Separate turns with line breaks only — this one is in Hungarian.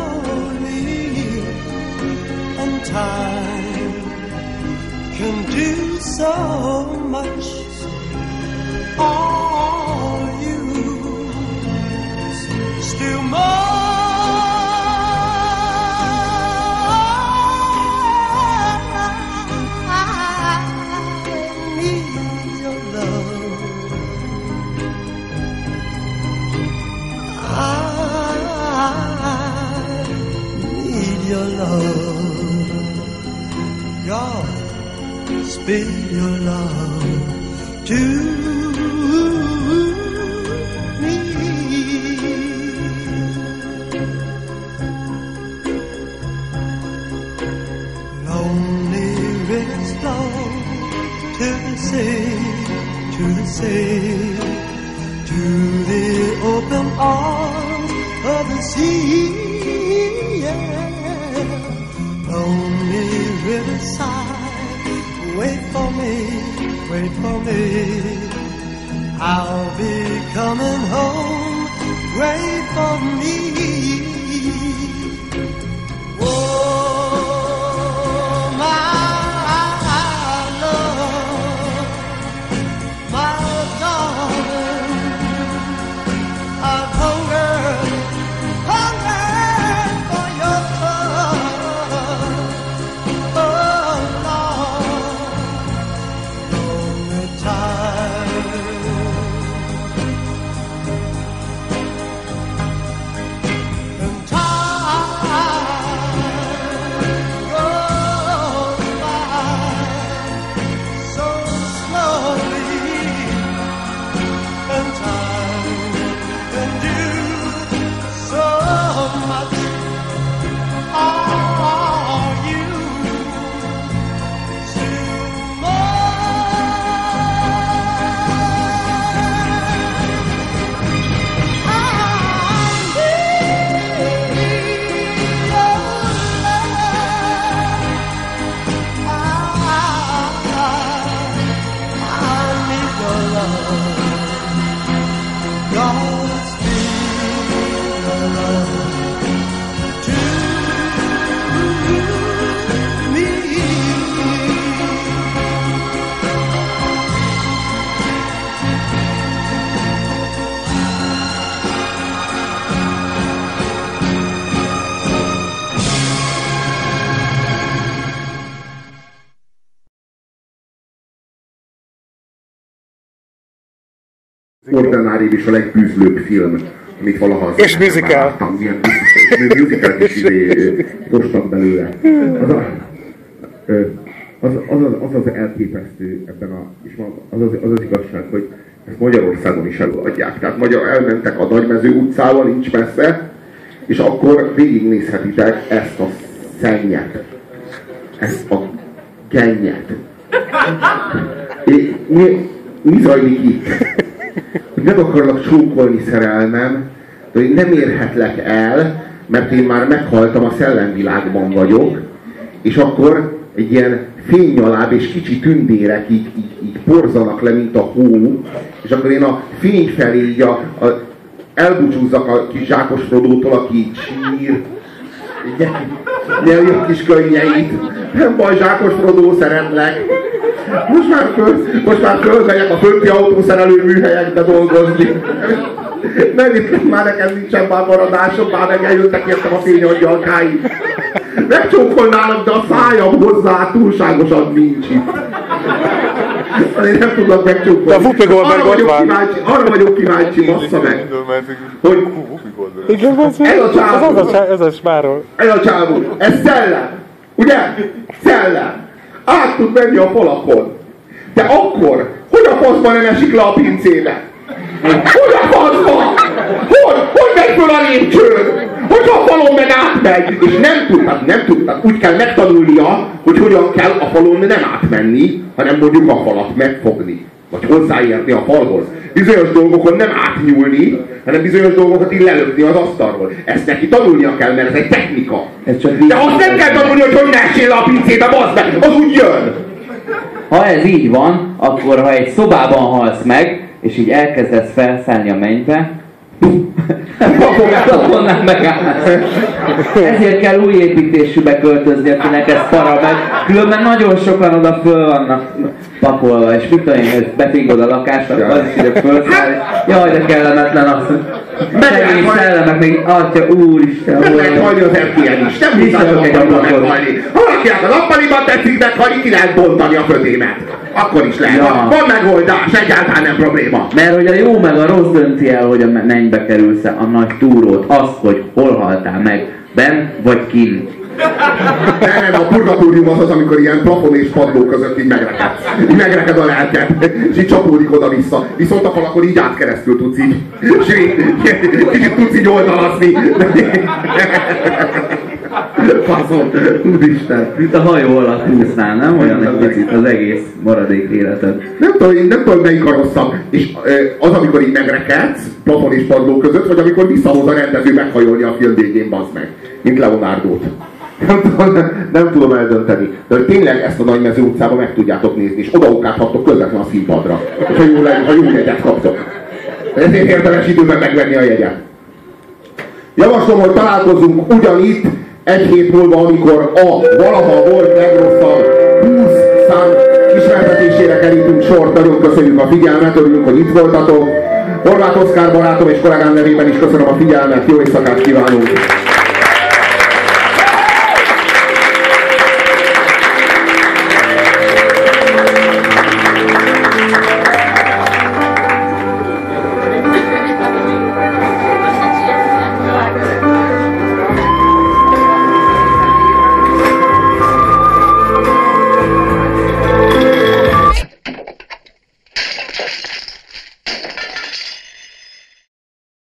slowly, and time can do so much. Are you still more? Love. God, spill your love to me. Lonely rivers flow to the sea, to the sea I'll be coming home, wait for me.
Ordinary is a legbűzlőbb film, amit valaha az
És musical.
Milyen musical is izé, hoztak belőle. Az, a, az, az, az, az, az elképesztő ebben a, és az, az, az, az igazság, hogy ezt Magyarországon is előadják. Tehát magyar elmentek a Nagymező utcával, nincs messze, és akkor végignézhetitek ezt a szennyet, ezt a gennyet. É, mi, mi zajlik itt? Hogy meg akarlak csókolni szerelmem, hogy nem érhetlek el, mert én már meghaltam, a szellemvilágban vagyok, és akkor egy ilyen fénynyaláb és kicsi tündérek így, így, így porzanak le, mint a hó, és akkor én a fény felé így a, a, elbúcsúzzak a kis zsákos Frodótól, aki így sír, nyelvi a kis könnyeit. Nem baj, zsákos Frodó, szeretlek. Most már, föl, most már fölmegyek a fönti autószerelő műhelyekbe dolgozni. Nem itt már nekem nincsen már maradásom, már meg eljöttek értem a fényangyalkáim. Megcsókolnálak, de a szájam hozzá túlságosan nincs itt. Én nem tudok megcsókolni.
De a
arra vagyok kíváncsi, arra vagyok kíváncsi, bassza meg, hogy
Igen, ez,
Ez a csávó.
ez, a, csá- ez a spárol.
ez a csávó, ez szellem, ugye? Szellem. Át tud menni a falakon. De akkor, hogy a faszban nem esik le a pincébe? Hogy a faszban? Hogy? Hogy megy föl a lépcsőn? Hogyha a falon meg átmegy, és nem tudtak, nem tudtak, úgy kell megtanulnia, hogy hogyan kell a falon nem átmenni, hanem mondjuk a falat megfogni, vagy hozzáérni a falhoz. Bizonyos dolgokon nem átnyúlni, hanem bizonyos dolgokat így lelökni az asztalról. Ezt neki tanulnia kell, mert ez egy technika.
Ez csak
De azt nem kell tanulni, hogy hogy a pincébe, bazd meg, az úgy jön.
Ha ez így van, akkor ha egy szobában halsz meg, és így elkezdesz felszállni a mennybe, Papogátokon nem megállsz. Ezért kell új építésűbe költözni, akinek ez para, mert különben nagyon sokan oda föl vannak pakolva, és mit tudom én, befingod a lakásra, az is ide fölszáll, jaj, de kellemetlen az, Szegény szellemek még, atya úristen, hol?
hajni az FTN is, nem
Vissza
egy
a
Ha valakinek a nappaliban tetszik meghalni, ki lehet bontani a közémet. Akkor is lehet.
Ja.
Van, megoldás, egyáltalán nem probléma.
Mert hogy a jó meg a rossz dönti el, hogy a mennybe kerülsz a nagy túrót, azt, hogy hol haltál meg, ben vagy kin.
Nem, nem, a purgatórium az az, amikor ilyen plafon és padló között így megreked. Így megreked a lelked, és így csapódik oda-vissza. Viszont a falakon így átkeresztül tudsz így, és így, így tudsz így oldalazni. Faszom, úristen.
Mint a hajó alatt úsznál, nem? Olyan egy picit az egész maradék életed.
Nem tudom, én nem tudom, melyik a rosszabb. És az, amikor így megrekedsz, plafon és padló között, vagy amikor visszahoz a rendező meghajolni a film végén, bazd meg. Mint Leonardo-t. Nem tudom, nem tudom eldönteni. De hogy tényleg ezt a Nagymező utcában meg tudjátok nézni, és odaukálhattok közvetlen a színpadra. Ha jó, ha jó jegyet kaptok. Ezért érdemes időben megvenni a jegyet. Javaslom, hogy találkozunk ugyanitt egy hét múlva, amikor a valaha volt legrosszabb 20 szám ismertetésére kerítünk sort. Nagyon köszönjük a figyelmet, örülünk, hogy itt voltatok. Horváth Oszkár barátom és kollégám nevében is köszönöm a figyelmet, jó éjszakát kívánunk!